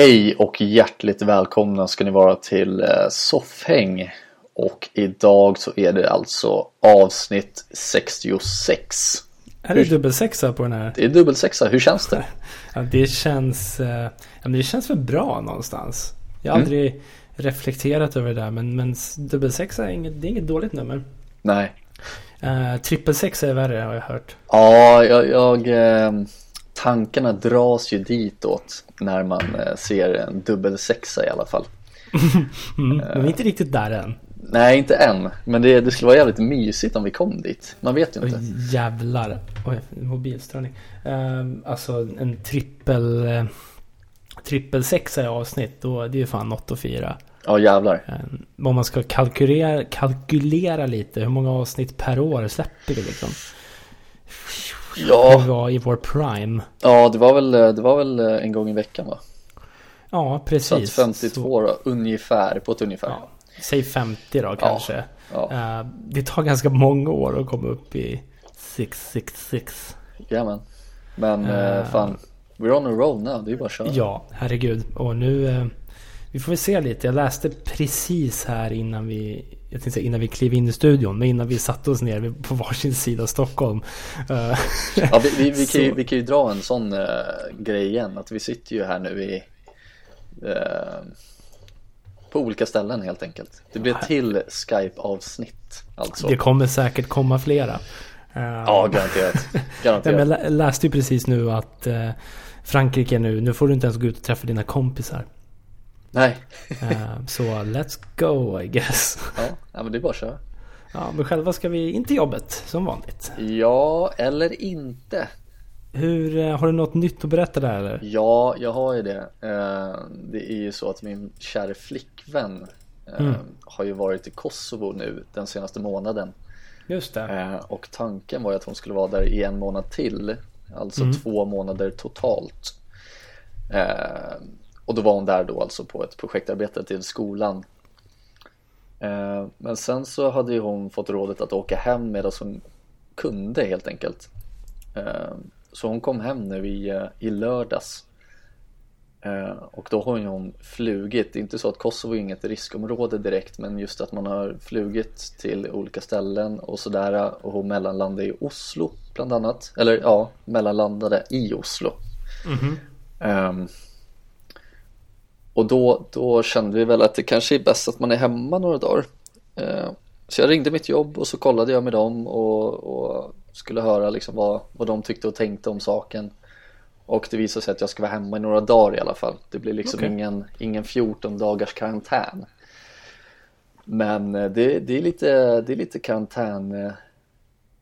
Hej och hjärtligt välkomna ska ni vara till eh, Soffhäng. Och idag så är det alltså avsnitt 66. Är det dubbelsexa på den här? Det är dubbelsexa, hur känns det? Ja, det känns... eh, Ja, men det känns väl bra någonstans. Jag har Mm. aldrig reflekterat över det där men, men dubbelsexa är inget, det är inget dåligt nummer. Nej. Uh, trippelsexa är värre har jag hört. Ja, jag, jag eh, tankarna dras ju ditåt när man eh, ser en dubbelsexa i alla fall. Mm, men vi är inte riktigt där än. Nej, inte än, men det, det skulle vara jävligt mysigt om vi kom dit. Man vet ju Oj, inte. jävlar. Oj, mobilstörning. Uh, alltså en trippel... Uh, trippelsexa i avsnitt, då, det är ju fan något att fira. Ja, jävlar. Uh, om man ska kalkylera, kalkylera lite, hur många avsnitt per år släpper vi liksom? Ja, vi var i vår prime. ja det, var väl, det var väl eh, en gång i veckan va? Ja, Så precis. att 52 då, ungefär, på ett ungefär. Ja, säg 50 då kanske. Ja, Eh, det tar ganska många år att komma upp i 666. jajamän. Men eh, fan, we're on a roll now, det är bara att köra. Ja, herregud. Och nu... vi får väl se lite. Jag läste precis här innan vi... Jag tänkte säga innan vi klev in i studion. Men innan vi satte oss ner på varsin sida av Stockholm. Ja, vi, vi, vi, kan ju, vi kan ju dra en sån eh, grej igen, att vi sitter ju här nu i på olika ställen helt enkelt. Det blir ett till Skype-avsnitt alltså. det kommer säkert komma flera. Ja, garanterat. Garanterat. jag lä- läste ju precis nu att eh, Frankrike nu, nu får du inte ens gå ut och träffa dina kompisar. Nej, Eh, så let's go I guess. ja, ja, men det är bara att köra. Ja, men själva ska vi in till jobbet som vanligt. Ja, eller inte. Hur, eh, har du något nytt att berätta där eller? Ja, jag har ju det. Eh, Det är ju så att min kära flickvän eh, Mm. har ju varit i Kosovo nu den senaste månaden. Just det. Och tanken var ju att hon skulle vara där i en månad till. Alltså Mm. två månader totalt. Och då var hon där då alltså på ett projektarbete till skolan. Men sen så hade ju hon fått rådet att åka hem medan hon kunde helt enkelt. Så hon kom hem nu i, eh, i lördags. Eh, Och då har hon flugit, det är inte så att Kosovo är inget riskområde direkt men just att man har flugit till olika ställen och sådär och hon mellanlandade i Oslo bland annat. Eller ja, mellanlandade i Oslo. Ehm, och då, då kände vi väl att det kanske är bäst att man är hemma några dagar. Ehm, så jag ringde mitt jobb och så kollade jag med dem och, och skulle höra liksom vad, vad de tyckte och tänkte om saken. Och det visade sig att jag ska vara hemma i några dagar i alla fall. Det blir liksom Okej. ingen, ingen 14 dagars karantän. Men eh, det, det är lite, det är lite karantän, eh,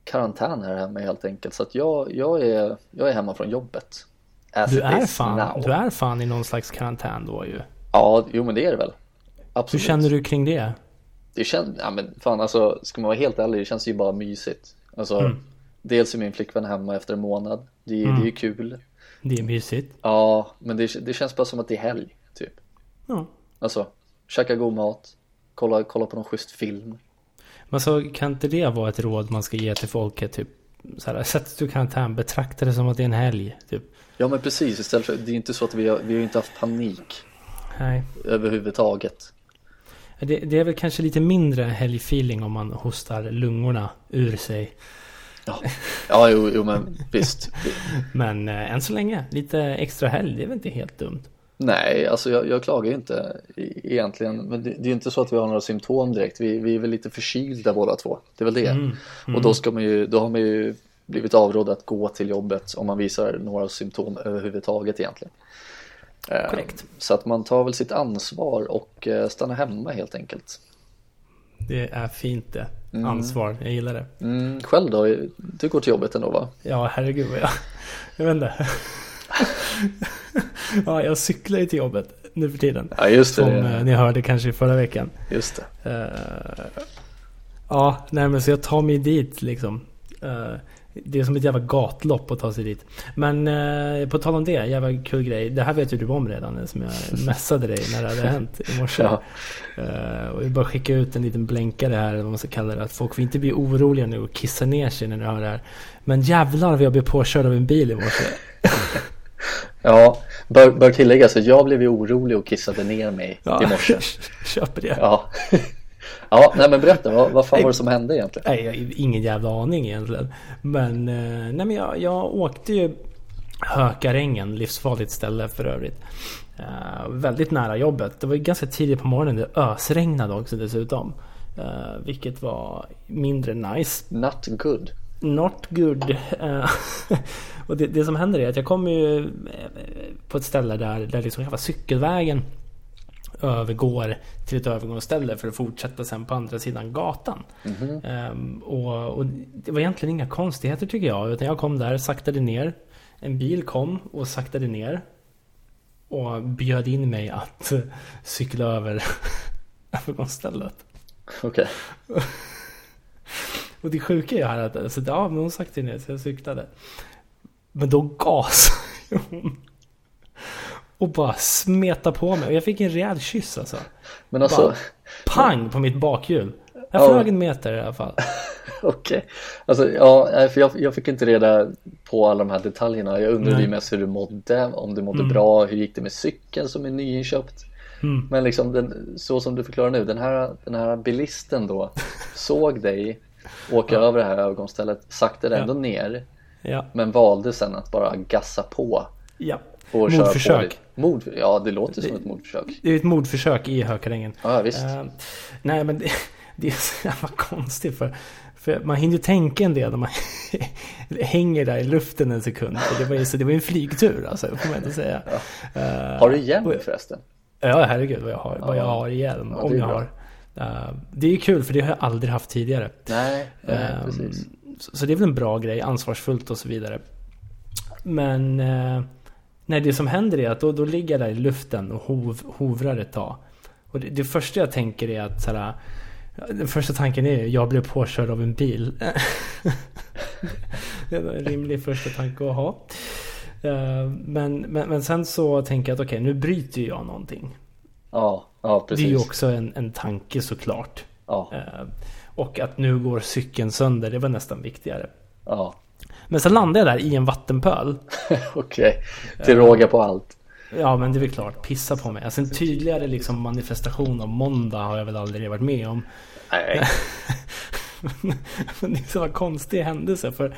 karantän här hemma helt enkelt. Så att jag, jag, är, jag är hemma från jobbet. As Du är, fan, now. du är fan i någon slags karantän då ju. Ja, jo men det är det väl. Hur Absolut. känner du kring det? Det känns, ja men fan alltså, ska man vara helt ärlig, det känns ju bara mysigt. Alltså, Mm. Dels är min flickvän hemma efter en månad. Det, är- det är ju kul. Det är mysigt. Ja, men det, det känns bara som att det är helg, typ. Ja. Alltså, käka god mat, kolla, kolla på någon schysst film. Men så kan inte det vara ett råd man ska ge till folket? Typ, så här, sätts du i karantän, betrakta det som att det är en helg. Typ. Ja men precis, istället för, det är inte så att vi har, vi har inte haft panik Nej. överhuvudtaget. Det, det är väl kanske lite mindre helgfeeling om man hostar lungorna ur sig. Ja, ja jo, jo men visst. Men eh, än så länge, lite extra helg, det är väl inte helt dumt. Nej, alltså jag, jag klagar ju inte e- egentligen. Men det, det är ju inte så att vi har några symptom direkt. Vi, vi är väl lite förkylda båda två. Det är väl det. Och då, ska man ju, då har man ju blivit avrådd att gå till jobbet om man visar några symptom överhuvudtaget egentligen. Eh, Korrekt. Så att man tar väl sitt ansvar och eh, stannar hemma helt enkelt. Det är fint det. Ansvar, jag gillar det. Mm, själv då? Du går till jobbet ändå va? Ja, herregud vad jag... Jag vet inte. ja, jag cyklar ju till jobbet nu för tiden. Ja just det. Som eh, ni hörde kanske i förra veckan. Just det. Eh, Ja, nej men så jag tar mig dit liksom. Eh, det är som ett jävla gatlopp att ta sig dit. Men eh, på tal om det, jävla kul grej. Det här vet ju du om redan som jag messade dig när det hade hänt i morse. Ja. Eh, och jag bara skicka ut en liten blänkare här, eller vad man ska kalla det. Att folk får inte bli oroliga nu och kissa ner sig när de hör det här. Men jävlar vad jag blev påkörd av en bil i morse. Ja, bör, bör tilläggas att jag blev ju orolig och kissade ner mig Ja, i morse. Köper det. Ja. Ja, nej men berätta, vad, vad fan var det som hände egentligen? Nej, jag har ingen jävla aning egentligen. Men, eh, nej, men jag, jag åkte ju Hökarängen, livsfarligt ställe för övrigt. Eh, väldigt nära jobbet. Det var ju ganska tidigt på morgonen. Det ösregnade också dessutom. Eh, vilket var mindre nice. Not good. Not good. Eh, och det, det som händer är att jag kommer ju på ett ställe där, där liksom själva cykelvägen övergår till ett övergångsställe för att fortsätta sen på andra sidan gatan. Ehm, och, och det var egentligen inga konstigheter tycker jag. Utan jag kom där, saktade ner. En bil kom och saktade ner. Och bjöd in mig att cykla över övergångsstället. Okej. Och det sjuka är här att alltså, ja, men hon saktade ner så jag cyklade. Men då gasade hon. Och bara smeta på mig. Och jag fick en rejäl kyss alltså. Men alltså, Bara pang på mitt bakhjul. Jag Ja. flög en meter i alla fall. okej. Alltså, ja, för jag, jag fick inte reda på alla de här detaljerna. Jag undrade Nej. ju mest hur du mådde, om du mådde Mm. bra, hur gick det med cykeln som är nyinköpt? Mm. Men liksom den, så som du förklarar nu, den här, den här bilisten då såg dig åka över det här övergångsstället, saktade Ja. ändå ner, Ja, men valde sen att bara gassa på ja. Och Mordförsök. Mord, ja, det låter som ett mordförsök. Det är ett mordförsök i Hökarängen. Ja, visst. Eh, nej men det, det är så jävla konstigt för, för man hinner ju tänka en del när man hänger där i luften en sekund. Det var ju så, det var en flygtur alltså, får man inte säga. Eh, Har du hjälm förresten? Ja, herregud vad jag har, vad jag Ja. har i hjälm. Ja, om det jag bra. har. Eh, det är ju kul för det har jag aldrig haft tidigare. Nej, nej precis. Så, så det är väl en bra grej, ansvarsfullt och så vidare. Men nej, det som händer är att då, då ligger jag där i luften och hov, hovrar ett tag. Och det, det första jag tänker är att såhär, den första tanken är jag blev påkörd av en bil. det var en rimlig första tanke att ha. Eh, Men, men, men sen så tänker jag att okej, nu bryter jag någonting. Ja, ja Det är ju precis. också en, en tanke såklart. Ja, Eh, Och att nu går cykeln sönder, det var nästan viktigare. ja. Men sen landade jag där i en vattenpöl. okej. Till råga på allt. Ja men det är väl klart, pissa på mig. Alltså en tydligare liksom manifestation av måndag har jag väl aldrig varit med om. Nej, Men det är så en konstig händelse för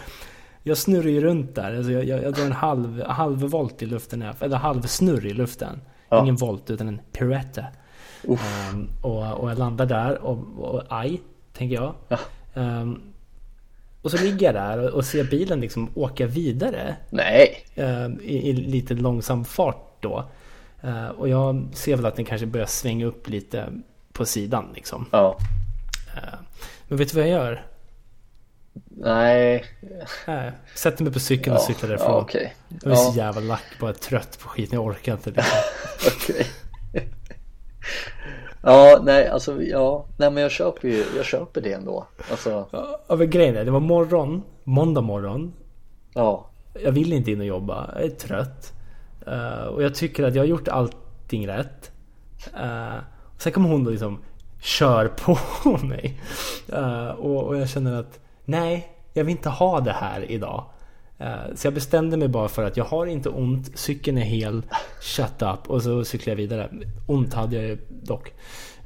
jag snurrar ju runt där. Alltså jag, jag, jag drar en halv, halv volt i luften. Eller halv snurr i luften. Ja. Ingen volt utan en pirouette. Ehm, och, och jag landar där och, och aj, tänker jag. Ja. Ehm, och så ligger jag där och, och ser bilen liksom åka vidare. nej. eh, i, i lite långsam fart då. Eh, och jag ser väl att den kanske börjar svänga upp lite på sidan liksom. Ja. Eh, men vet du vad jag gör? Nej. Sätter mig på cykeln och Ja, cyklar ja, därifrån. okej. Jag är så Ja, jävla lack, bara trött på skiten. Jag orkar inte. Liksom. okej. Ja, nej, alltså, ja, nej men jag köper ju, jag köper det ändå. Alltså, Ja, men grejen är, det var morgon, måndag morgon. ja, Jag vill inte in och jobba, jag är trött. Eh, och jag tycker att jag har gjort allting rätt. Uh, sen kommer hon då liksom kör på mig. Eh, och, och jag känner att nej, jag vill inte ha det här idag. Eh, så jag bestämde mig bara för att jag har inte ont, cykeln är hel, shut up. Och så cyklar jag vidare. Ont hade jag ju dock.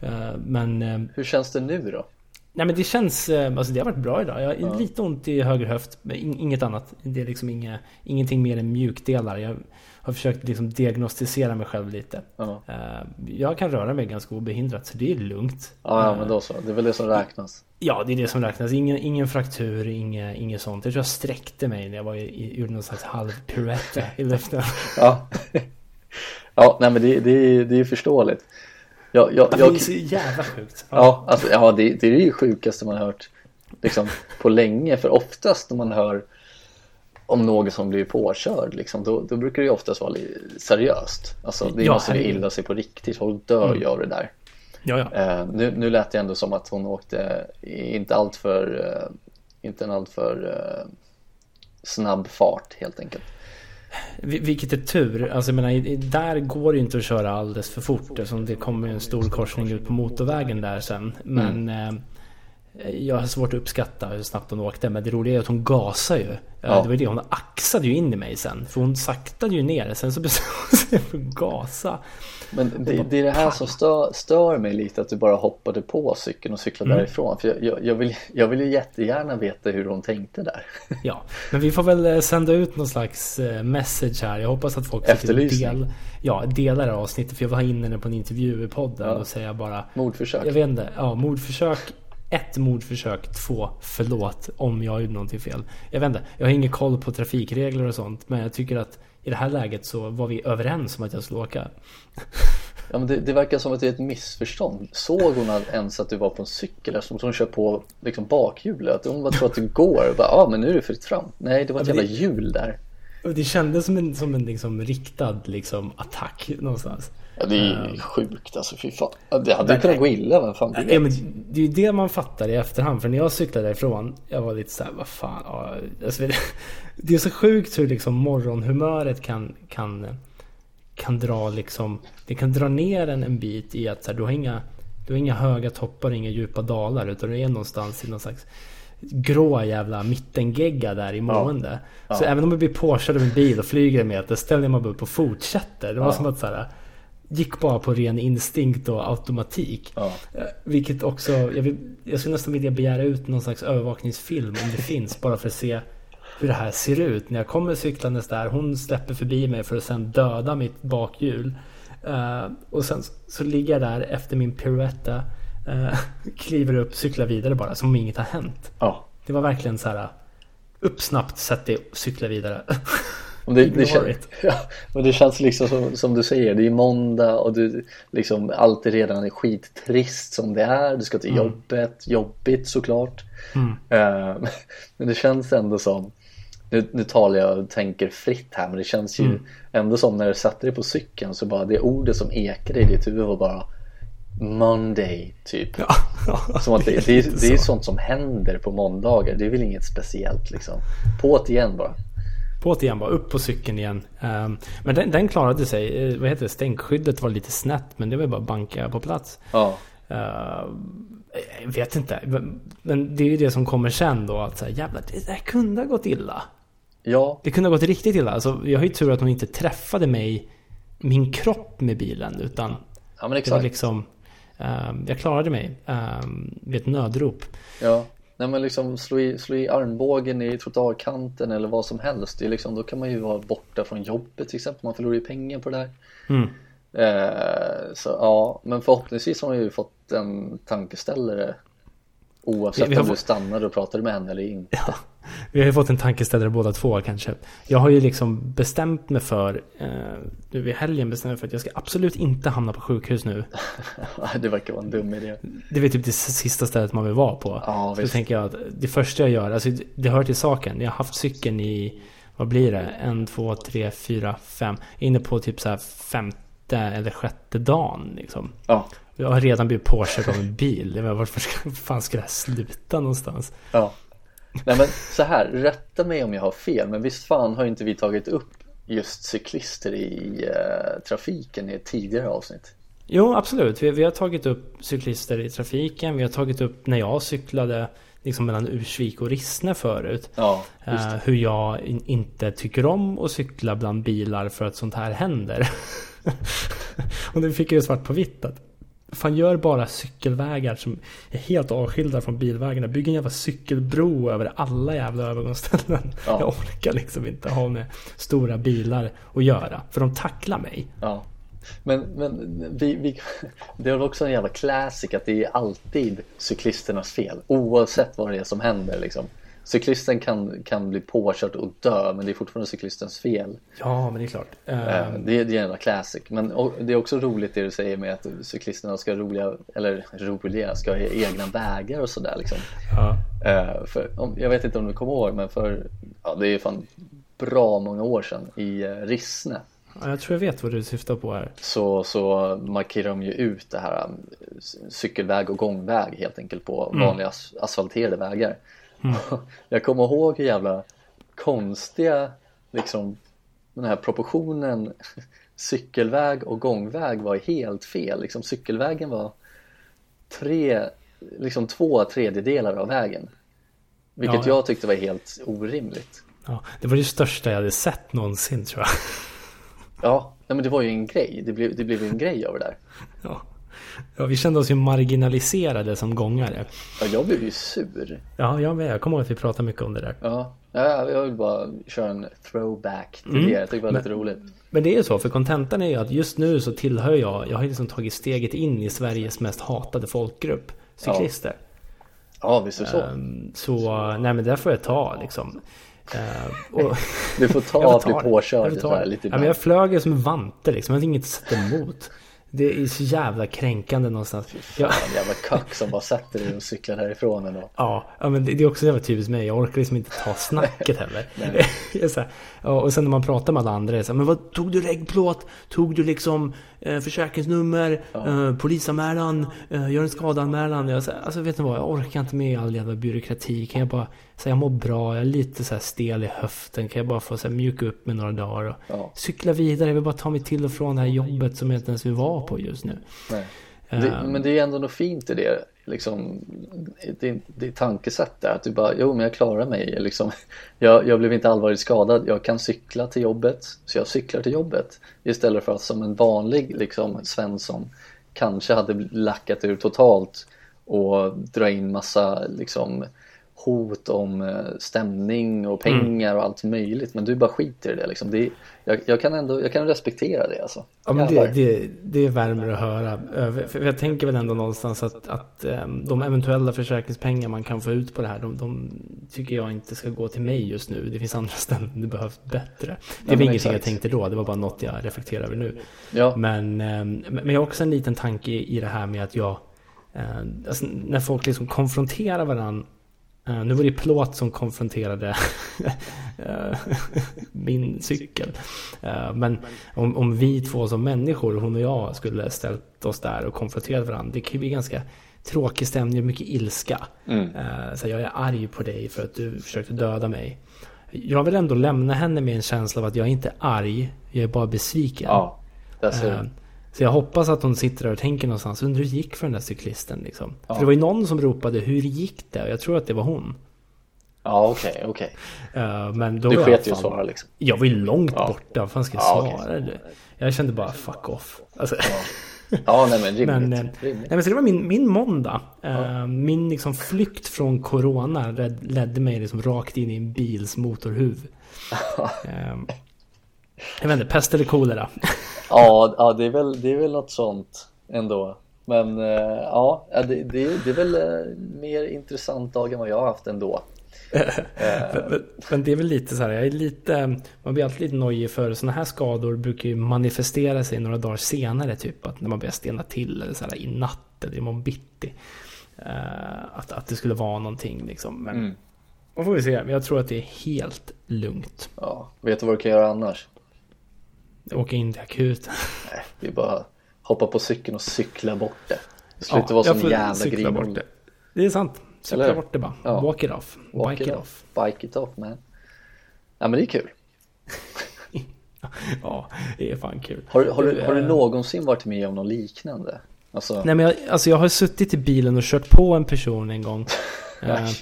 Eh, men eh, hur känns det nu då? Nej men det känns, eh, alltså det har varit bra idag. Jag har lite ont i höger höft, men in- inget annat. Det är liksom inga, ingenting mer än mjukdelar. Jag har försökt liksom diagnostisera mig själv lite. Ja, Eh, Jag kan röra mig ganska obehindrat, så det är lugnt. ja, ja Eh, men då så. Det är väl det som räknas. Ja, det är det som räknas. Ingen, ingen fraktur, inget, inget sånt. Jag tror jag sträckte mig när jag var i, gjorde någon slags halv pirouette i luften. Ja, ja nej men det, det, det är förståeligt. Jag, jag, Det är jag, så jävla sjukt. ja, alltså, ja det, det är ju sjukaste man har hört liksom, på länge. För oftast när man hör om någon som blir påkörd, liksom, då, då brukar det oftast vara seriöst. Alltså det Ja, måste bli herregud. illa sig på riktigt. Folk dör ju av det där. Ja, ja. Eh, nu, nu lät det ändå som att hon åkte inte allt för, eh, inte en alltför eh, snabb fart helt enkelt. Vil- Vilket är tur. Alltså jag menar, där går det ju inte att köra alldeles för fort eftersom det kommer en stor korsning ut på motorvägen där sen. Men eh, jag har svårt att uppskatta hur snabbt hon åkte. Men det roliga är att hon gasar ju. Ja. Det var det, hon axade ju in i mig sen. För hon saktade ju ner. Sen så bestämde hon sig för att gasa. Men det, det är det här som stör, stör mig lite att du bara hoppade på cykeln och cyklade Mm. därifrån. För jag, jag, jag, vill, jag vill ju jättegärna veta hur hon tänkte där. Ja, men vi får väl eh, sända ut någon slags eh, message här. Jag hoppas att folk del, ja, delar avsnittet. För jag vill ha in henne på en intervju i podden Ja. och säga bara Mordförsök. Jag vet inte. Ja, mordförsök. Ett mordförsök. Två förlåt om jag gjorde någonting fel. Jag vet inte. Jag har ingen koll på trafikregler och sånt. Men jag tycker att i det här läget så var vi överens om att jag skulle åka. Ja, men det, det verkar som att det är ett missförstånd. Såg hon ens att du var på en cykel eftersom hon kör på liksom, bakhjulet? Att hon bara tror att du går och bara, ja ah, men nu är det fritt fram. Nej, det var ett Ja, jävla hjul där. Det kändes som en, som en liksom riktad liksom attack någonstans. Ja, det är ju sjukt alltså, fy fan. Ja, Det hade ju kunnat gå illa, vem fan? Ja, men det är ju det man fattar i efterhand. För när jag cyklade därifrån, jag var lite såhär, vad fan. Ja, alltså, det, det är så sjukt hur liksom morgonhumöret kan, kan, kan dra liksom, det kan dra ner en en bit i att så här, du har inga, du har inga höga toppar, inga djupa dalar. Utan du är någonstans i någon slags grå jävla mittengegga där i mående. Så Ja. även om du blir påkörd av en bil och flyger en meter ställer man bara upp och fortsätter. Det var Ja. som att så här, gick bara på ren instinkt och automatik. Ja. Eh, Vilket också, jag, vill, jag skulle nästan vilja begära ut någon slags övervakningsfilm om det finns. Bara för att se hur det här ser ut. När jag kommer cyklandes där, hon släpper förbi mig för att sen döda mitt bakhjul. Eh, och sen så ligger jag där efter min pirouetta. Uh, kliver upp, cyklar vidare bara som om inget har hänt. ja. Det var verkligen så här. Upp snabbt, sätt dig och cykla vidare. Och det, det, Ignore kän, it. ja, men det känns liksom som, som du säger, det är måndag och du liksom allt är redan är skittrist som det är. Du ska till jobbet, jobbigt såklart. Mm. Eh, men det känns ändå som, nu, nu talar jag och tänker fritt här men det känns ju Mm. ändå som när du satte dig på cykeln så bara det ordet som ekade i ditt huvud var bara Monday typ. Som att det, det, är, det är sånt som händer på måndagar. Det är väl inget speciellt liksom. På det igen bara. På igen bara, upp på cykeln igen. Ehm, men den, den klarade sig. Eh, vad heter det? Stänkskyddet var lite snett men det var bara banka på plats. Ja. Uh, jag vet inte. Men, det är ju det som kommer sen då. Att så här, jävlar, det där kunde ha gått illa. Ja, Det kunde ha gått riktigt illa. Alltså, jag har ju tur att hon inte träffade mig, min kropp med bilen. Utan ja det var liksom, ehm, jag klarade mig um, vid ett nödrop. Ja. Nej men liksom slå i, slå i armbågen i trottoarkanten eller vad som helst. Det är liksom, då kan man ju vara borta från jobbet till exempel. Man förlorar ju pengar på det där. Mm. Eh, så ja, men förhoppningsvis har man ju fått en tankeställare. Oavsett Vi- vi har om du stannade och pratade med henne eller inte. Ja, vi har ju fått en tankeställare båda två kanske. Jag har ju liksom bestämt mig för, eh, nu i helgen bestämde jag för att jag ska absolut inte hamna på sjukhus nu. det verkar vara en dum idé. Det är typ det sista stället man vill vara på. Ja, så tänker jag att det första jag gör, alltså det hör till saken. Jag har haft cykeln i, vad blir det? En, två, tre, fyra, fem. Inne på typ så här femte eller sjätte dagen liksom. Ja, Jag har redan blivit påkörd av en bil. Jag menar, varför ska, fan ska det här sluta någonstans? ja. Nej men så här, rätta mig om jag har fel. Men visst fan har inte vi tagit upp just cyklister i eh, trafiken i ett tidigare avsnitt? Jo, absolut. Vi, vi har tagit upp cyklister i trafiken. Vi har tagit upp när jag cyklade liksom mellan Ursvik och Rissne förut. Ja, Eh, det. hur jag in, inte tycker om att cykla bland bilar för att sånt här händer. och nu fick ju svart på vitt att Fan gör bara cykelvägar som är helt avskilda från bilvägarna. Bygg en jävla cykelbro över alla jävla övergångsställen. Ja. Jag orkar liksom inte ha med stora bilar att göra. För de tacklar mig. Ja. Men, men vi, vi, det är också en jävla classic att det är alltid cyklisternas fel. Oavsett vad det är som händer liksom. Cyklisten kan, kan bli påkörd och dö men det är fortfarande cyklistens fel. Ja, men det är klart. Eh, Det, är- det är en classic. Men det är också roligt det du säger med att cyklisterna ska roliga, eller roliga, ska ha egna vägar och sådär liksom. ja. Eh, för, om, jag vet inte om du kommer ihåg men för, ja det är fan bra många år sedan i eh, Rissne. Ja, jag tror jag vet vad du syftar på här. Så, så markerar de ju ut det här um, cykelväg och gångväg helt enkelt på vanliga as- asfalterade vägar. Jag kommer ihåg hur jävla konstiga liksom den här proportionen cykelväg och gångväg var helt fel. Liksom cykelvägen var tre, liksom två tredjedelar av vägen. Vilket Ja, ja. jag tyckte var helt orimligt. Ja, det var det största jag hade sett någonsin tror jag. Ja, men det var ju en grej. Det blev, det blev en grej av det där. Ja. Ja, vi kände oss ju marginaliserade som gångare. Ja, jag blev ju sur. Ja, jag med. Jag kommer ihåg att vi pratade mycket om det där. Ja, ja jag vill bara köra en throwback till Mm. det. Jag tycker det var lite roligt. Men det är ju så, för kontentan är ju att just nu så tillhör jag, jag har liksom tagit steget in i Sveriges mest hatade folkgrupp, cyklister. Ja, visst är det så. Ehm, Så, nej men det får jag ta liksom. Ehm, och, Du får ta att bli påkörd Jag ta så här lite ja, men jag flög ju som en vante liksom, jag hade inget att sätta emot. Det är så jävla kränkande någonstans. Jag, Fan, jävla kack som bara sätter dig och cyklar härifrån ändå. Ja, ja men det är också jävla typiskt mig. Jag orkar liksom inte ta snacket heller. Här, ja, och sen när man pratar med alla andra så här, men vad tog du regplåt? Tog du liksom eh, försäkringsnummer? Eh, polisanmälan? Eh, gör en skadanmälan? Jag, så här, alltså vet ni vad, jag orkar inte med all jävla byråkrati. Kan jag bara säga jag mår bra, jag är lite så här stel i höften. Kan jag bara få så mjuka upp med några dagar och Ja. cykla vidare? Jag vill bara ta mig till och från det här jobbet som jag inte ens vill vara på just nu. Det, Ehm. men det är ändå något fint i det, liksom, det, det tankesätt där, att du bara, jo men jag klarar mig, liksom, jag, jag blev inte allvarligt skadad, jag kan cykla till jobbet, så jag cyklar till jobbet. Istället för att som en vanlig liksom, Svensson kanske hade lackat ur totalt och dra in massa liksom, hot om eh, stämning och pengar och allt möjligt, men du bara skiter i det. Liksom. det jag, jag kan ändå jag kan respektera det alltså. Ja men det, det, det värmer att höra. För jag tänker väl ändå någonstans att, att ehm, de eventuella försäkringspengar man kan få ut på det här, de, de tycker jag inte ska gå till mig just nu. Det finns andra ställen det behövs bättre. Det var men ingenting jag tänkte då, det var bara något jag reflekterar över nu. Ja. Men, ehm, men jag har också en liten tanke i i det här med att jag, eh, alltså när folk liksom konfronterar varandra Eh, nu var det plåt som konfronterade eh, min cykel. Eh, men om, om vi två som människor, hon och jag, skulle ställt oss där och konfronterat varandra. Det kan ju bli ganska tråkig stämning, mycket ilska. Mm. Så jag är arg på dig för att du försökte döda mig. Jag vill ändå lämna henne med en känsla av att jag är inte arg, jag är bara besviken. Ja, Så jag hoppas att hon sitter där och tänker någonstans, undrar hur det gick för den där cyklisten liksom. Ja. För det var ju någon som ropade, hur gick det? Och jag tror att det var hon. Ja, okej, okej. Eh, Men då Du sket ju att svara liksom. Jag var ju långt Ja. borta, vad fan ska jag Ja, svara? okej. Jag kände bara fuck off. Alltså, Ja, nej men rimligt. men, eh, rimligt. nej, men så det var min, min måndag. Eh, Min liksom flykt från corona led- ledde mig liksom rakt in i en bils motorhuv. Jag vet inte, pest eller kolera? Ja, ja det, är väl, det är väl något sånt ändå. Men eh, ja, det, det, det är väl eh, mer intressant dag än vad jag har haft ändå. Men- det är väl lite så här, jag är lite, man blir alltid lite nojig för sådana här skador brukar ju manifestera sig några dagar senare typ. Att när man börjar stena till eller så här i natt eller imorgon bitti. Eh, att, att det skulle vara någonting liksom. Men Mm. vad får vi se, men jag tror att det är helt lugnt. Ja, vet du vad du kan göra annars? Åka in till akuten. Nej, det är bara hoppa på cykeln och cykla bort det. Sluta vara jag som jävla cykla bort det. Det är sant. Cykla Eller? bort det bara. Ja. Walk it off. Walk Bike it it off. off. Bike it off man. Ja men det är kul. Ja, det är fan kul. Har, har, du, har du någonsin varit med om något liknande? Alltså, Nej men jag, alltså jag har suttit i bilen och kört på en person en gång. det.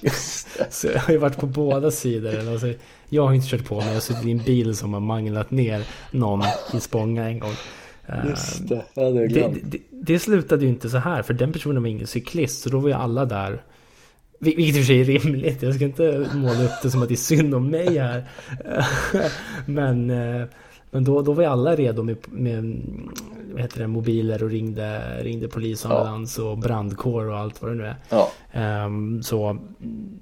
Så jag har ju varit på båda sidor. Alltså, jag har inte kört på men jag har suttit i en bil som har manglat ner någon i Spånga en gång. Eh, Just det, ja, det det, det, det slutade ju inte så här för den personen var ingen cyklist så då var ju alla där. Vil- Vilket i och för sig är rimligt. Jag ska inte måla upp det som att det är synd om mig här. Men, eh, men då, då var ju alla redo med, med vad heter det, mobiler och ringde, ringde polis och Ja. ambulans och brandkår och allt vad det nu är. Ja, Ehm, så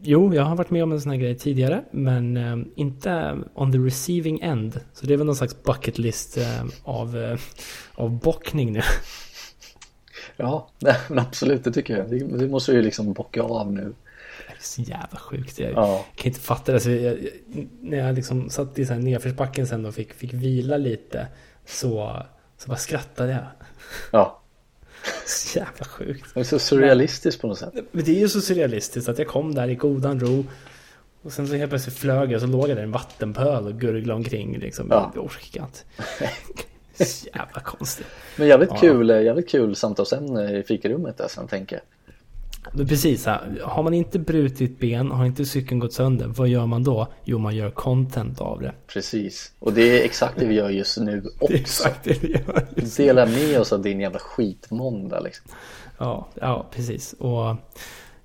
jo, jag har varit med om en sån här grej tidigare. Men ehm, inte on the receiving end. Så det är väl någon slags bucket list ehm, av, eh, av bockning nu. ja nej, men absolut det tycker jag. Det, måste ju liksom bocka av nu. Så jävla sjukt. Jag Ja, kan inte fatta det. Så jag, när jag liksom satt i så här nedförsbacken sen och fick, fick vila lite. Så, så bara skrattade jag. Ja, Så jävla sjukt. det är så surrealistiskt på något sätt. Men det är ju så surrealistiskt att jag kom där i godan ro. Och sen så helt plötsligt flög jag och så låg jag där i en vattenpöl och gurglade omkring liksom. Ja. Jag orkar inte. Så jävla konstigt. Men jävligt Ja. kul, jävligt kul samtalsämne i fikarummet där sen tänker jag. Precis, har man inte brutit ben, har inte cykeln gått sönder, vad gör man då? Jo, man gör content av det. Precis. Och det är exakt det vi gör just nu Det är också. exakt det vi gör. just nu. Dela med oss av din jävla skitmåndag liksom. Ja, ja, precis. Och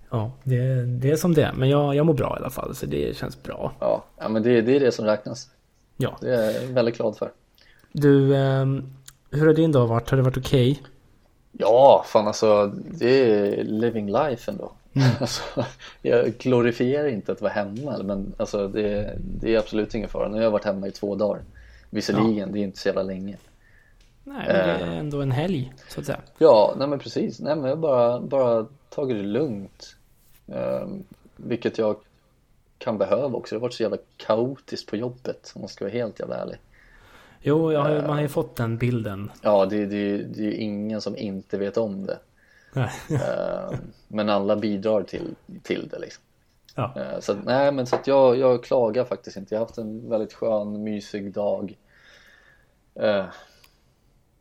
ja, det, det är som det är. Men jag, jag mår bra i alla fall, så det känns bra. Ja, ja men det, det är det som räknas. Ja. Det är jag väldigt glad för. Du, ehm, hur har din dag varit? Har det varit okej? Ja, fan alltså det är living life ändå. Alltså, jag glorifierar inte att vara hemma men alltså det, det är absolut ingen fara. Nu har jag varit hemma i två dagar. Visserligen, det är inte så jävla länge. Nej, men det är ändå en helg, så att säga. Ja, nej men precis. Nej men jag har bara, bara tagit det lugnt. Ehm, vilket jag kan behöva också. Det har varit så jävla kaotiskt på jobbet om man ska vara helt jävla ärlig. Jo, jag har, ju- man har ju fått den bilden. Ja, det, det, det är ju ingen som inte vet om det. Nej. Ehm, men alla bidrar till, till det liksom. Ja. Ehm, så nej men så att jag, jag klagar faktiskt inte. Jag har haft en väldigt skön, mysig dag. Ehm,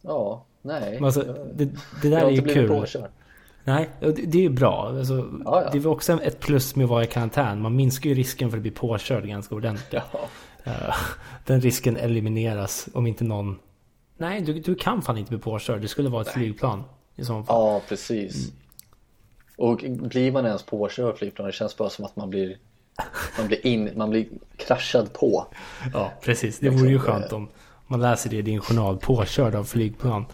ja, nej. Men Alltså, det, det där är ju kul. påkörd. Nej, och det, är ju bra. Alltså, Ja, ja. Det är också ett plus med att vara i karantän. Man minskar ju risken för att bli påkörd ganska ordentligt. Ja. Eh, Den risken elimineras om inte någon... Nej, du, du kan fan inte bli påkörd. Det skulle vara ett flygplan i så fall. Ja, precis. Och blir man ens påkörd av flygplan, det känns bara som att man blir man blir, in, man blir kraschad på. Ja, precis. Det vore ju skönt om man läser det i din journal. Påkörd av flygplan.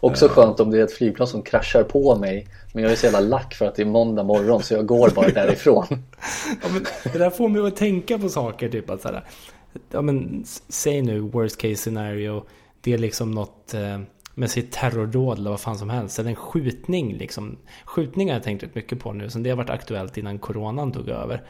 Också skönt om det är ett flygplan som kraschar på mig Men jag är så jävla lack för att det är måndag morgon så jag går bara därifrån Ja, men det där får mig att tänka på saker. Typ att så här, ja, men, säg nu worst case scenario. Det är liksom något eh, med sitt terrordåd eller vad fan som helst. Eller en skjutning liksom. Skjutningar har jag tänkt rätt mycket på nu. Sen det har varit aktuellt innan coronan tog över.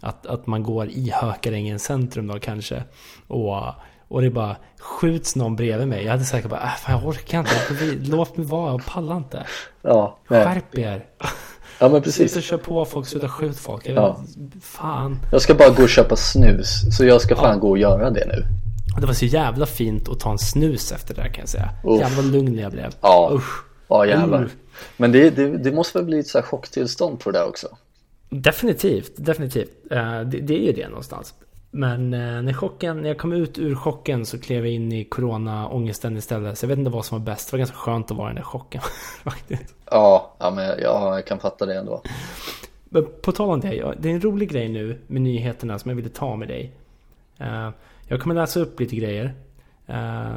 Att, att man går i Hökarängens centrum då kanske. Och, och det bara skjuts någon bredvid mig. Jag hade säkert bara, äh, fan, jag orkar inte. Låt mig vara, jag pallar inte. Ja, nej. Skärp er. Ja men Sluta precis köra på folk, sluta skjut folk. Jag Ja. vet, Fan. Jag ska bara gå och köpa snus Så jag ska fan gå och göra det nu Det var så jävla fint att ta en snus efter det där kan jag säga. Uff. Jävlar vad lugn jag blev. Ja, Usch. ja jävlar Uh. Men det, det, det måste väl bli ett så här chocktillstånd på det där också Definitivt, definitivt. Eh, det, det är ju det någonstans. Men eh, när chocken, när jag kom ut ur chocken så klev jag in i corona-ångesten istället. Så jag vet inte vad som var bäst. Det var ganska skönt att vara i den där chocken. faktiskt. Ja, ja men ja, jag kan fatta det ändå Men på tal om det, det är en rolig grej nu med nyheterna som jag ville ta med dig. Eh, jag kommer läsa upp lite grejer. Eh,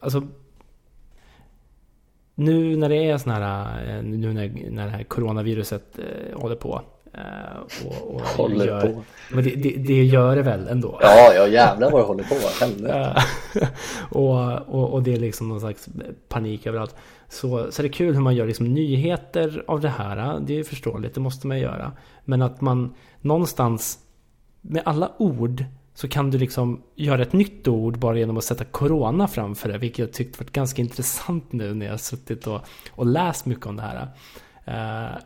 alltså nu när det är sån här, nu när, när det här coronaviruset håller på. Eh, och, och Håller gör, på. Men det, det, det gör det väl ändå. Ja, ja jävlar vad det håller på Helvete Eh, och, och, och det är liksom någon slags panik överallt. Så, så det är kul hur man gör liksom nyheter av det här. Det är förståeligt, det måste man göra. Men att man någonstans med alla ord så kan du liksom göra ett nytt ord bara genom att sätta Corona framför det. Vilket jag tyckte varit ganska intressant nu när jag har suttit och, och läst mycket om det här. Eh,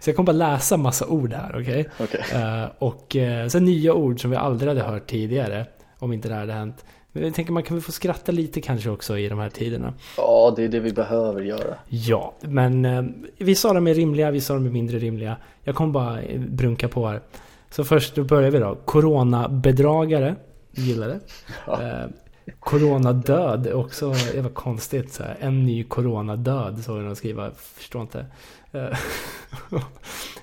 så jag kommer bara läsa massa ord här, okej? Okej. Eh, och uh, sen nya ord som vi aldrig hade hört tidigare. Om inte det här hade hänt. Men jag tänker man kan väl få skratta lite kanske också i de här tiderna. Ja, det är det vi behöver göra Ja, men uh, vissa av dem är rimliga, vissa av dem är mindre rimliga. Jag kommer bara eh, brunka på här. Så först då börjar vi då. Coronabedragare. Gillar det. Eh, Coronadöd är också det var konstigt. Så här. En ny coronadöd såg jag de skriva. Förstår inte. Eh,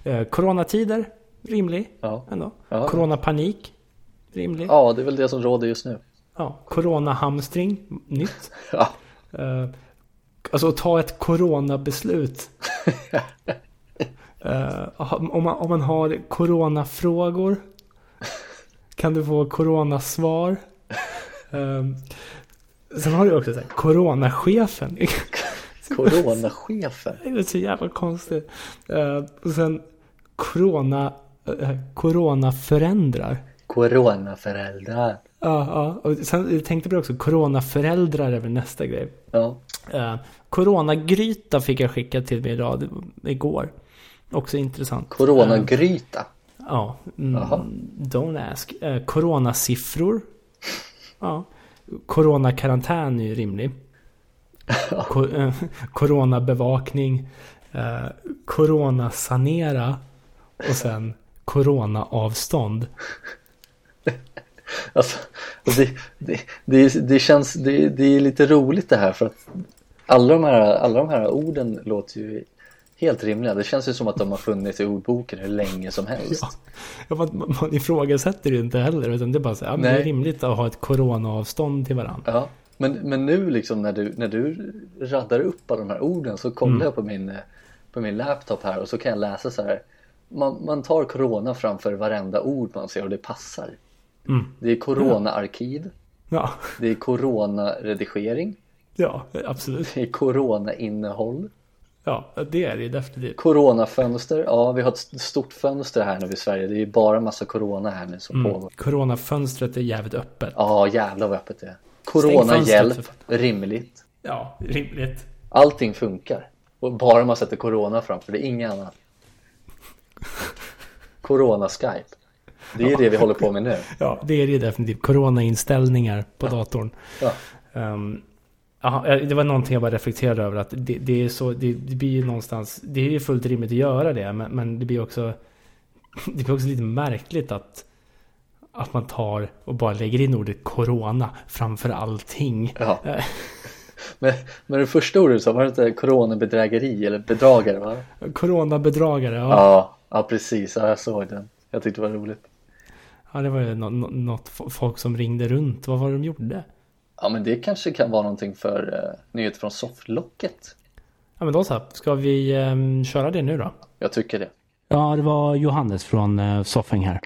eh, coronatider. Rimlig Ja, ändå. Ja. Coronapanik. Rimlig. ja det är väl det som råder just nu Ja. Coronahamstring. Nytt. Ja, Eh, alltså att ta ett coronabeslut. Om, man, om man har coronafrågor. Kan du få coronasvar. Um, sen har du också så här, coronachefen. coronachefen Det är så jävla konstigt. Eh, och sen corona, uh, corona förändrar. Coronaföräldrar Ja, ja. Och sen jag tänkte på också, coronaföräldrar är väl nästa grej. Ja. Uh, coronagryta fick jag skickat till mig idag, igår. Också intressant. Coronagryta? Ja, mm, don't ask. Uh, coronasiffror. Ja. Coronakarantän är ju rimlig. Ko uh, coronabevakning. Uh, coronasanera. Och sen coronaavstånd. Alltså, det, det, det, det känns, det, det är lite roligt det här för att alla de här, alla de här orden låter ju helt rimliga. Det känns ju som att de har funnits i ordboken hur länge som helst. Ja, man, man ifrågasätter ju inte heller utan det är bara så ja, det är rimligt att ha ett coronaavstånd till varandra. Ja, men, men nu liksom när du, när du raddar upp alla de här orden så kollar mm. jag på min, på min laptop här och så kan jag läsa så här. Man, man tar corona framför varenda ord man ser och det passar. Mm. Det är corona-arkiv. Ja. Det är corona-redigering. Ja, absolut. Det är corona-innehåll. Ja, det är det definitivt. Coronafönster. Ja, vi har ett stort fönster här nu i Sverige. Det är ju bara massa corona här nu som mm. pågår. Coronafönstret är jävligt öppet. Ja, jävlar vad öppet det är. Corona-hjälp. Rimligt. Ja, rimligt. Allting funkar. Och bara man sätter corona framför det är inget annat. Corona-skype. Det är ja. det vi håller på med nu. Ja, det är det definitivt. Corona-inställningar på ja. datorn. Ja. Um, aha, det var någonting jag bara reflekterade över. Att det, det är så, det, det, blir ju någonstans, det är ju fullt rimligt att göra det. Men, men det blir också, det blir också lite märkligt att, att man tar och bara lägger in ordet corona framför allting. Ja. Men, men det första ordet sa, var det inte coronabedrägeri eller bedragare? Va? Coronabedragare, ja. Ja, ja precis. Ja, jag såg den. Jag tyckte det var roligt. Ja, det var ju något folk som ringde runt. Vad var det de gjorde? Ja, men det kanske kan vara någonting för uh, nyheter från sofflocket. Ja, men då så. Ska vi um, köra det nu då? Jag tycker det. Ja, det var Johannes från uh, Soffing här.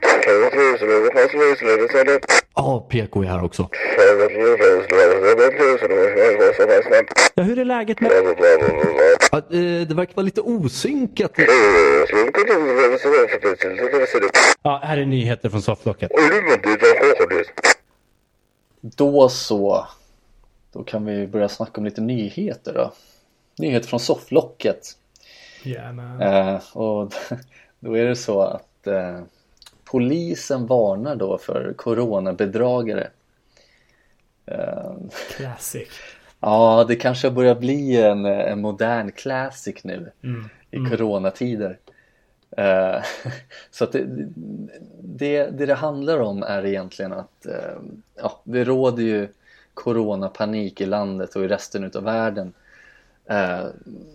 Ja, PK är här också. Ja, hur är läget med... Ja, eh, det verkar vara lite osynkat. Ja, här är nyheter från sofflocket. Då så. Då kan vi börja snacka om lite nyheter då. Nyheter från sofflocket. Yeah, eh, och då är det så att eh, polisen varnar då för coronabedragare. Eh, Classic. Ja, det kanske börjar bli en, en modern classic nu mm. i mm. coronatider. Eh, så att det, det, det, det handlar om är egentligen att eh, ja, det råder ju coronapanik i landet och i resten utav världen eh,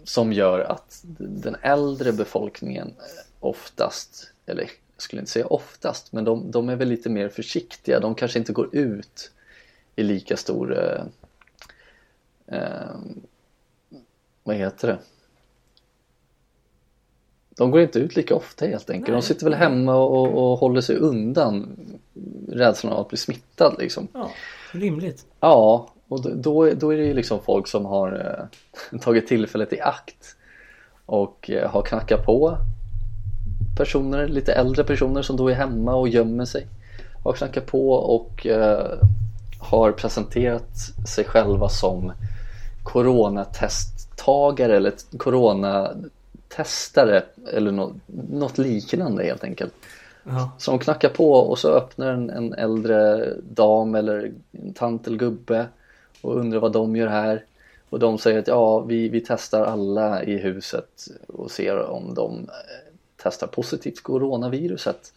som gör att den äldre befolkningen oftast, eller jag skulle inte säga oftast, men de, de är väl lite mer försiktiga. De kanske inte går ut i lika stor eh, vad heter det? De går inte ut lika ofta helt enkelt. Nej. De sitter väl hemma och, och håller sig undan rädslan av att bli smittad liksom. Ja, rimligt. Ja, och då, då är det ju liksom folk som har eh, tagit tillfället i akt och eh, har knackat på personer, lite äldre personer som då är hemma och gömmer sig. Har knackat på och eh, har presenterat sig själva som coronatesttagare eller coronatestare eller något, något liknande helt enkelt. Ja. Så de knackar på och så öppnar en, en äldre dam eller en tant eller gubbe och undrar vad de gör här. Och de säger att ja, vi, vi testar alla i huset och ser om de eh, testar positivt coronaviruset.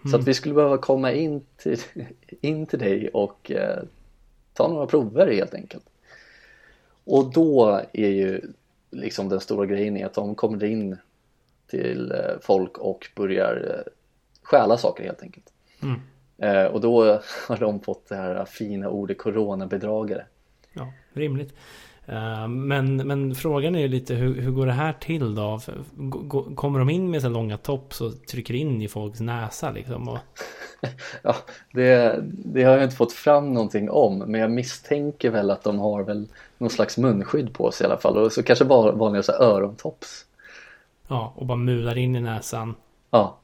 Mm. Så att mm. vi skulle behöva komma in till, in till dig och eh, ta några prover helt enkelt. Och då är ju liksom den stora grejen är att de kommer in till eh, folk och börjar eh, stjäla saker helt enkelt. Mm. Eh, och då har de fått det här fina ordet coronabedragare. Ja, rimligt. Men, men frågan är ju lite hur, hur går det här till då? Kommer de in med så långa tops och trycker in i folks näsa liksom? Och... ja, det, det har jag inte fått fram någonting om men jag misstänker väl att de har väl någon slags munskydd på sig i alla fall och så kanske bara vanliga så örontops. Ja, och bara mular in i näsan. Ja.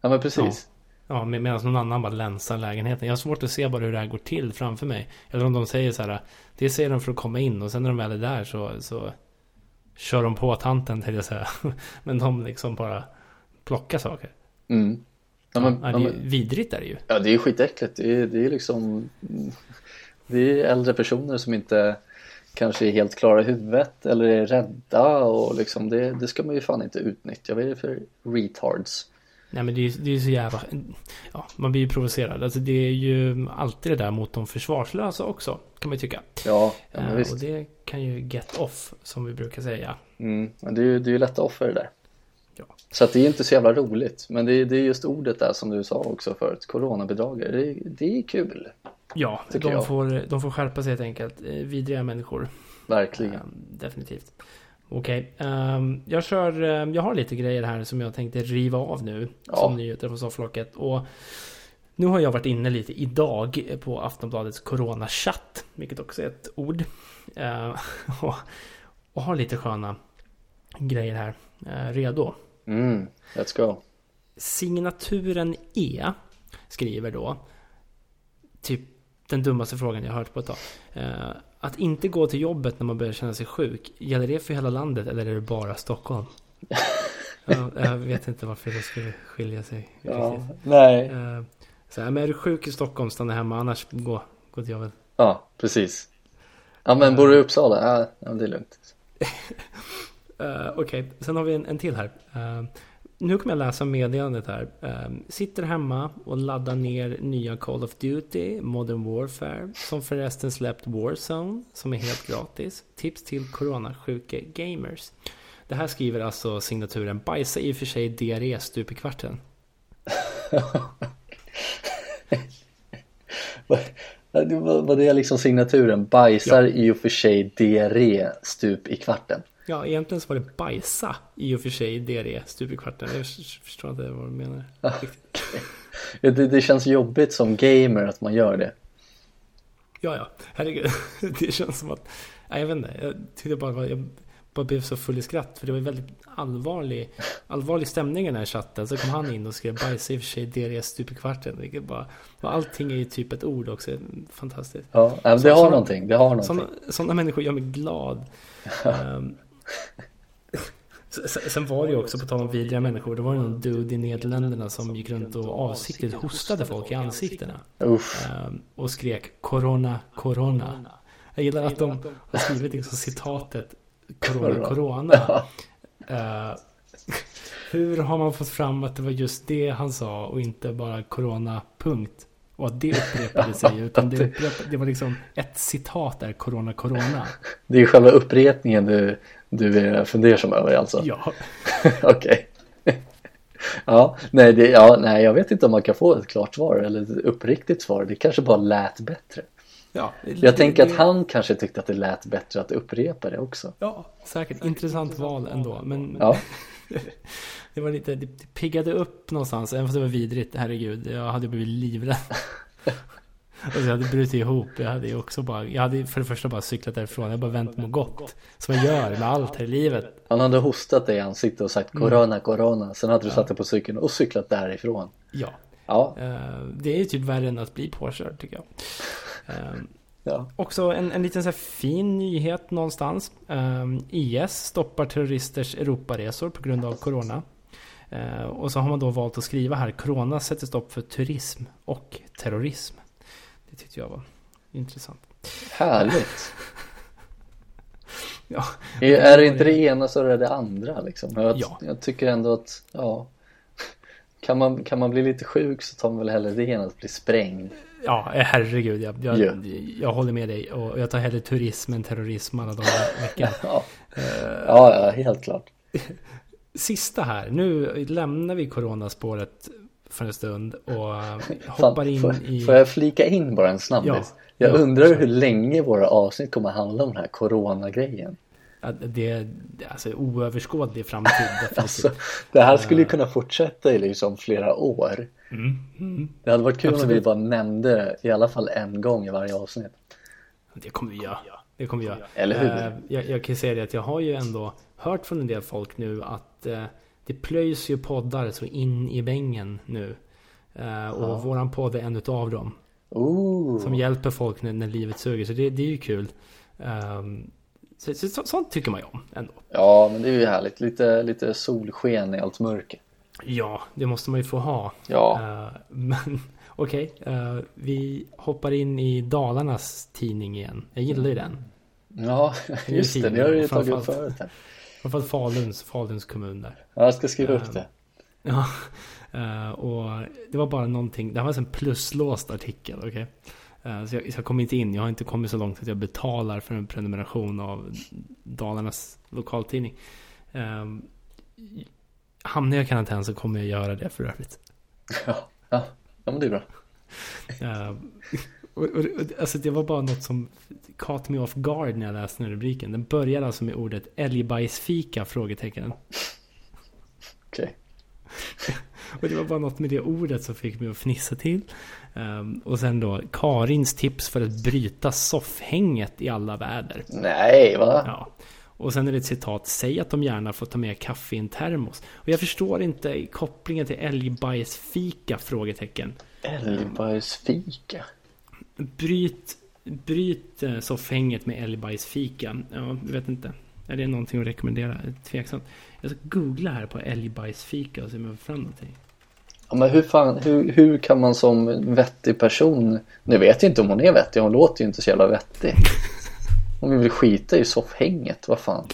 Ja men precis. Ja, med- medan någon annan bara länsar lägenheten. Jag har svårt att se bara hur det här går till framför mig. Eller om de säger så här. Det säger de för att komma in och sen när de väl är där så, så kör de på tanten till jag säga. Men de liksom bara plockar saker. Mm. Ja, men, Ja, ja, det är ju men, vidrigt är det ju. ja, det är ju skitäckligt. Det är, det är liksom Det är äldre personer som inte kanske är helt klara i huvudet eller är rädda och liksom det, det ska man ju fan inte utnyttja. Vad är det för retards? Nej men det är det är så jävla... Ja, man blir ju provocerad. Alltså det är ju alltid det där mot de försvarslösa också. Kan man ju tycka. Ja, ja men Eh, visst. och det kan ju get off, som vi brukar säga. Mm, men det är ju det är ju lätta offer det där. Ja. Så att det är inte så jävla roligt. Men det är, det är just ordet där som du sa också förut. Coronabedragare. Det, det är kul. Ja, de jag. får, de får skärpa sig helt enkelt. Eh, Vidriga människor. Verkligen. Ehm, definitivt. Okej, ehm, jag kör... ehm, jag har lite grejer här som jag tänkte riva av nu. Ja. Som nyheter från sofflocket. Och nu har jag varit inne lite idag på Aftonbladets coronachatt. Vilket också är ett ord. Ehm, och, och har lite sköna grejer här. eh, redo. Mm, let's go. Signaturen E skriver då typ den dummaste frågan jag har hört på ett tag. Eh, att inte gå till jobbet när man börjar känna sig sjuk, gäller det för hela landet eller är det bara Stockholm? ja, jag vet inte varför det skulle skilja sig. Ja, riktigt. nej. Eh, så här, men är du sjuk i Stockholm, stanna hemma, annars gå, gå till jobbet. Ja, precis. Ja, men bor du i Uppsala? Ja, det är lugnt. Uh, Okej, sen har vi en, en till här. Eh, nu kommer jag läsa meddelandet här. Eh, sitter hemma och laddar ner nya Call of Duty, Modern Warfare, som förresten släppt Warzone, som är helt gratis. Tips till coronasjuka gamers. Det här skriver alltså signaturen Bajsa i och för sig diarré stup i kvarten. Ja, var, var det liksom signaturen? Bajsar i och för sig diarré stup i kvarten. Ja, egentligen så var det bajsa i och för sig diarré stup i kvarten. Jag förstår inte vad du menar. det, det känns jobbigt som gamer att man gör det. Ja, ja. Herregud. Det känns som att... Nej, jag vet inte. Jag tyckte bara var... Jag bara blev så full i skratt. För det var väldigt allvarlig, allvarlig stämning i den här chatten. Så kom han in och skrev bajsa i och för sig DRS stup i kvarten. Vilket bara... Och allting är ju typ ett ord också. Fantastiskt. Ja, det Så- har såna- någonting. Det har någonting. Sådana, sådana människor gör mig glad. S- Sen var det ju också, på tal om vidriga människor, det var ju någon dude i Nederländerna som gick runt och avsiktligt hostade folk i ansiktena. Uff. Ehm, och skrek Corona, Corona. Jag gillar att de har skrivit liksom citatet Corona, Corona. Eh, hur har man fått fram att det var just det han sa och inte bara Corona, punkt? Och att det upprepade sig, utan det, upprepade, det var liksom ett citat där, Corona, Corona. Det är ju själva upprepningen du, du är fundersam över alltså? Ja, Okej. Ja, nej, det, ja, nej, jag vet inte om man kan få ett klart svar eller ett uppriktigt svar. Det kanske bara lät bättre. ja. Jag tänker det- att han kanske tyckte att det lät bättre att upprepa det också. Ja, säkert. Intressant val ändå. Men Ja, det var lite, det piggade upp någonstans. Även fast det var vidrigt. Herregud, jag hade blivit livrädd. Alltså jag hade brutit ihop. Jag hade också bara, jag hade för det första bara cyklat därifrån. Jag hade bara vänt mig gott. Som jag gör med allt här i livet. han hade hostat dig i ansiktet och sagt corona, corona. Sen hade du satt dig på cykeln och cyklat därifrån. Ja, Ja, eh, det är ju typ värre än att bli påkörd tycker jag. Ja. Också en, en liten så fin nyhet någonstans. Um, IS stoppar terroristers Europaresor på grund av Corona. Eh, och så har man då valt att skriva här Corona sätter stopp för turism och terrorism. Det tyckte jag var intressant. Härligt. Ja, Är, är det inte det ena så är det det andra liksom. Jag, Ja. jag tycker ändå att, ja. Kan man, kan man bli lite sjuk så tar man väl hellre det än att bli sprängd. Ja eh, herregud. Jag, jag, Ja. jag håller med dig. Och jag tar hellre turism än terrorism alla dagar i veckan. Ja, ja, ja helt klart. Sista här. Nu lämnar vi coronaspåret för en stund och eh, hoppar in får, i... får jag flika in bara en snabbis? Ja. Jag Ja, undrar så. hur länge våra avsnitt kommer att handla om den här coronagrejen. Ja, Det är alltså oöverskådlig framtid. Alltså, det här skulle ju kunna fortsätta i liksom flera år. Mm, mm. Det hade varit kul om vi Absolut. bara nämnde i alla fall en gång i varje avsnitt. Det kommer vi göra. Det kommer vi göra. Eller hur? Eh, jag, jag kan säga det att jag har ju ändå hört från en del folk nu att eh, det plöjs ju poddar så in i bängen nu. Eh, och våran podd är en utav dem. Ooh. Som hjälper folk när, när livet suger. Så det, det är ju kul. Ehm, så, så, så, sånt tycker man ju om ändå. Ja, men det är ju härligt. Lite, lite solsken i allt mörker. Ja, det måste man ju få ha. Ja, Eh, men okej, eh, vi hoppar in i Dalarnas tidning igen. Jag gillar ju den. ja just det. Det har du ju tagit upp förut. här. Framförallt Faluns, Faluns kommun där. Ja, jag ska skriva upp det. Ja, eh, och det var bara någonting. Det här var en pluslåst artikel, okej? Eh, Så jag, jag kom inte in. Jag har inte kommit så långt att jag betalar för en prenumeration av Dalarnas lokaltidning. Um, hamnar jag i karantän så kommer jag göra det för övrigt. Ja, ja. ja men det är bra. Eh, och, och, och, alltså det var bara något som caught me off guard när jag läste den här rubriken. Den började alltså med ordet älgbajsfika? Frågetecken. Okej. Och det var bara något med det ordet som fick mig att fnissa till. Ehm, och sen då Karins tips för att bryta soffhänget i alla väder. Nej, va? Ja. Och sen är det ett citat. Säg att de gärna får ta med kaffe i en termos. Och jag förstår inte kopplingen till älgbajsfika? Frågetecken. Älgbajsfika. Bryt, bryt eh, soffhänget med älgbajsfika. Ja, jag vet inte. Är det någonting att rekommendera? Tveksamt. Jag ska googla här på älgbajsfika och se om jag får fram någonting. Ja, men hur fan, hur, hur kan man som vettig person, nu vet jag inte om hon är vettig, hon låter ju inte så jävla vettig. Hon vill väl skita i soffhänget, vad fan.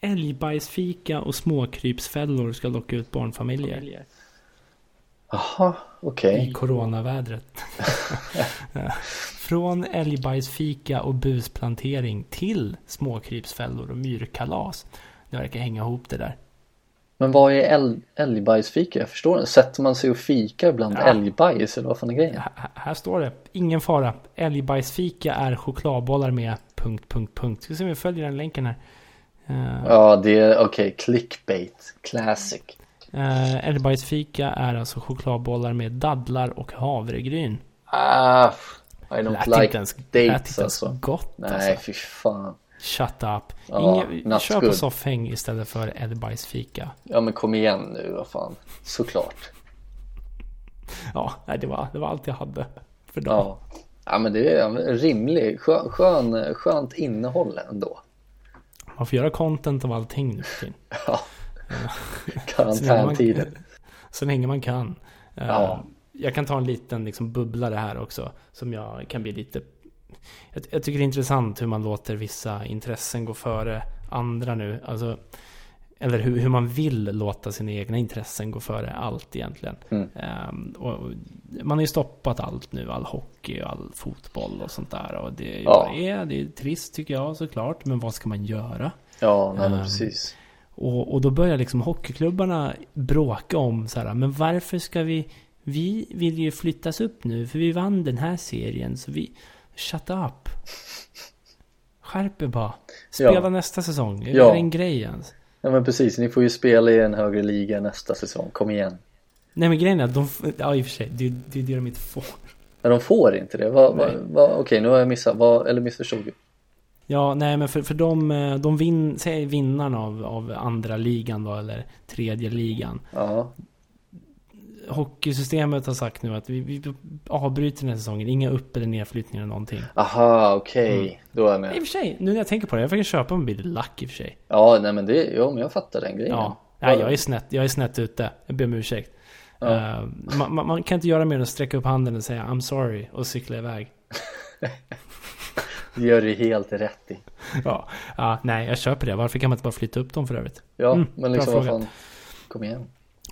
Älgbajsfika och småkrypsfällor ska locka ut barnfamiljer. Jaha, okej. I coronavädret. Från älgbajsfika och busplantering till småkrypsfällor och myrkalas. Det verkar hänga ihop det där. Men vad är älg, älgbajsfika? Jag förstår inte. Sätter man sig och fikar bland Ja. älgbajs eller vad fan är grejen? Här, här står det. Ingen fara. Älgbajsfika är chokladbollar med... Punkt, punkt, punkt. Ska se om vi följer den länken här. Eh, Ja, det är okej. Clickbait. Classic. eh, älgbajsfika är alltså chokladbollar med dadlar och havregryn. Ah, I don't Lät like inte ens, lät dates inte ens alltså. gott Nej, alltså. fy fan. Shut up. Ja, Ingen, not kör på soffhäng istället för älgbajsfika. Ja, men kom igen nu, vad fan. Såklart. Ja, det var, det var allt jag hade för dagen. Ja. Ja, men det är en rimlig, skön, skön, skönt innehåll ändå. Man får göra content av allting nu. Ja. Karantäntiden. Så länge man kan. Eh, Ja. Jag kan ta en liten liksom, bubblare här också. Som jag kan bli lite... Jag, jag tycker det är intressant hur man låter vissa intressen gå före andra nu. Alltså, eller hur, hur man vill låta sina egna intressen gå före allt egentligen. Mm. Ehm, och, man har ju stoppat allt nu. All hockey och all fotboll och sånt där. Och det är Ja. är. Det är trist tycker jag såklart. Men vad ska man göra? Ja, nej, Ehm, precis. Och, och då börjar liksom hockeyklubbarna bråka om så här, men varför ska vi, vi vill ju flyttas upp nu för vi vann den här serien så vi, shut up. Skärp er bara. Spela Ja. nästa säsong. Är Ja. det en grej ens? Ja, men precis. Ni får ju spela i en högre liga nästa säsong. Kom igen. Nej men grejen är att de, ja i och för sig, det, det är det de inte får. Men de får inte det. Vad, Nej. vad, okej, nu har jag missat. Vad, eller missförstod jag. Ja, nej men för, för de, eh, de vin, säg vinnarna av, av andra ligan då, eller tredje ligan. Ja, Hockeysystemet har sagt nu att vi, vi avbryter den här säsongen. Inga upp eller nedflyttningar eller någonting. aha, okej. Mm. Då är jag I och med. för sig, nu när jag tänker på det, jag fick köpa en bil lack i och för sig. Ja, nej men det, ja, men jag fattar den grejen. Ja, nej, jag är snett, jag är snett ute. Jag ber om ursäkt. Ja. Eh, man, man, man kan inte göra mer än att sträcka upp handen och säga I'm sorry och cykla iväg. Det gör du helt rätt i. Ja, ja, nej, jag köper det. Varför kan man inte bara flytta upp dem för övrigt? Ja, Mm, men liksom vad fan. Kom igen.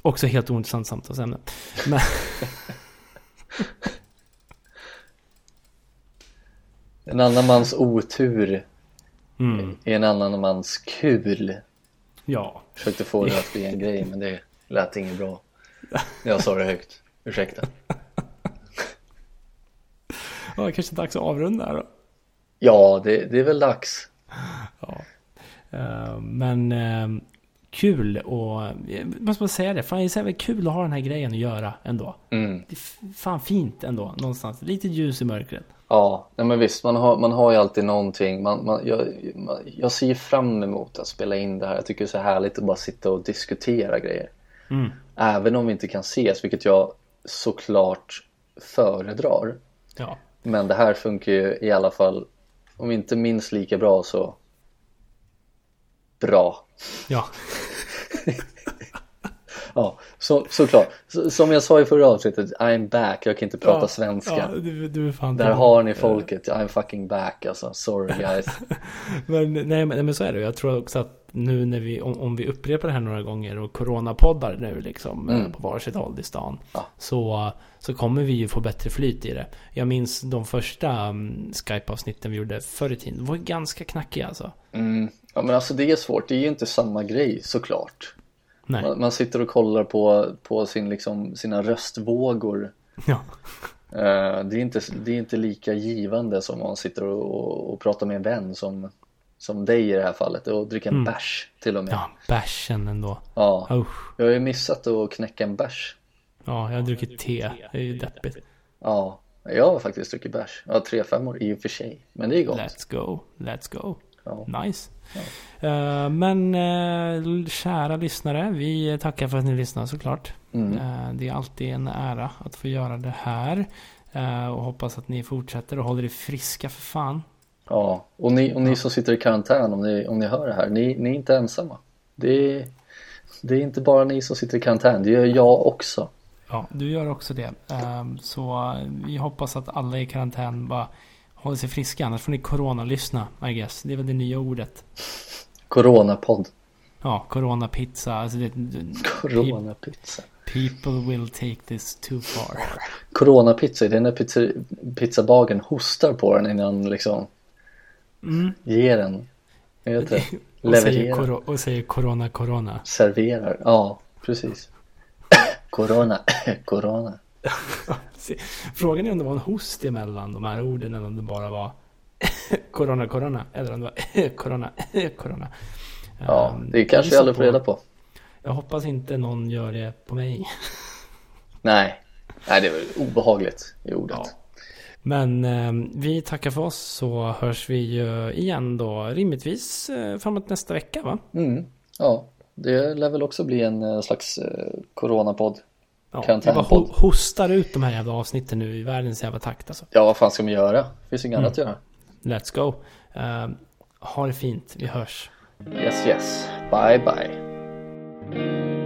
Också helt ointressant samtalsämne. Men, En annan mans otur mm, är en annan mans kul. ja, Försökte få det att bli en grej, men det lät inget bra. Jag sa det högt. Ursäkta. ja, kanske dags att avrunda här då. Ja, det, det är väl dags. Ja. Eh, men eh, kul och, jag måste bara säga det, fan det är så jävla kul att ha den här grejen att göra ändå. Mm. Det är fan fint ändå, någonstans. Lite ljus i mörkret. Ja, nej men visst, man har, man har ju alltid någonting. Man, man, jag, man, jag ser fram emot att spela in det här. Jag tycker det är så härligt att bara sitta och diskutera grejer. Mm. Även om vi inte kan ses, vilket jag såklart föredrar. Ja. Men det här funkar ju i alla fall, om inte minst lika bra så bra. Ja. Ja, så, såklart. Så, som jag sa i förra avsnittet, I'm back. Jag kan inte prata ja, svenska. Ja, du, du Där har ni folket. I'm fucking back alltså. Sorry guys. men, nej, men, men så är det. Jag tror också att nu när vi, om, om vi upprepar det här några gånger och coronapoddar nu liksom Mm. på varsitt håll i stan. Ja. Så, så kommer vi ju få bättre flyt i det. Jag minns de första um, Skype-avsnitten vi gjorde förr i tiden. De var ganska knackiga alltså. Mm. Ja men alltså det är svårt. Det är ju inte samma grej såklart. Nej. Man, man sitter och kollar på, på sin, liksom, sina röstvågor. Ja. Eh, det, är inte, det är inte lika givande som om man sitter och, och, och pratar med en vän som, som dig i det här fallet och dricker en bärs till och med. ja, bärsen ändå. Ja. Usch. Jag har ju missat att knäcka en bärs. Ja, jag har druckit te. Det är ju deppigt. Ja, jag har faktiskt druckit bärs. Ja, tre femmor i och för sig. Men det är gott. Let's go, let's go. Ja. Nice. Eh, men uh, kära lyssnare, vi tackar för att ni lyssnar såklart. Mm. Eh, det är alltid en ära att få göra det här. Eh, och hoppas att ni fortsätter och håller er friska för fan. Ja, och ni, och ni som sitter i karantän om ni, om ni hör det här, ni, ni är inte ensamma. Det är, det är inte bara ni som sitter i karantän, det gör jag också. Ja, du gör också det. Eh, så vi hoppas att alla i karantän bara håller sig friska. Annars får ni corona-lyssna, I guess. Det är väl det nya ordet. Coronapodd. Ja, corona-pizza. Alltså det, Coronapizza. people will take this too far. Coronapizza, det är när pizza, pizzabagaren hostar på den innan liksom Mm. ger den. Vet. Och Levererar. och säger corona, corona. Serverar. Ja, precis. Corona. Corona. Frågan är om det var en host emellan de här orden eller om det bara var Corona, corona. Eller om det var corona, corona. Ja, Ehm, det kanske vi gissa aldrig får reda på. Jag hoppas inte någon gör det på mig. Nej. Nej, det är väl obehagligt i ordet. Ja. Men ehm, vi tackar för oss så hörs vi ju igen då rimligtvis eh, framåt nästa vecka va? Mm. Ja, det lär väl också bli en eh, slags eh, coronapodd. Ja, vi bara ho- hostar ut de här jävla avsnitten nu i världens jävla takt alltså. Ja, vad fan ska man göra? Det finns inget annat att göra. Let's go. Ehm, ha det fint, vi hörs. Yes, yes. Bye, bye.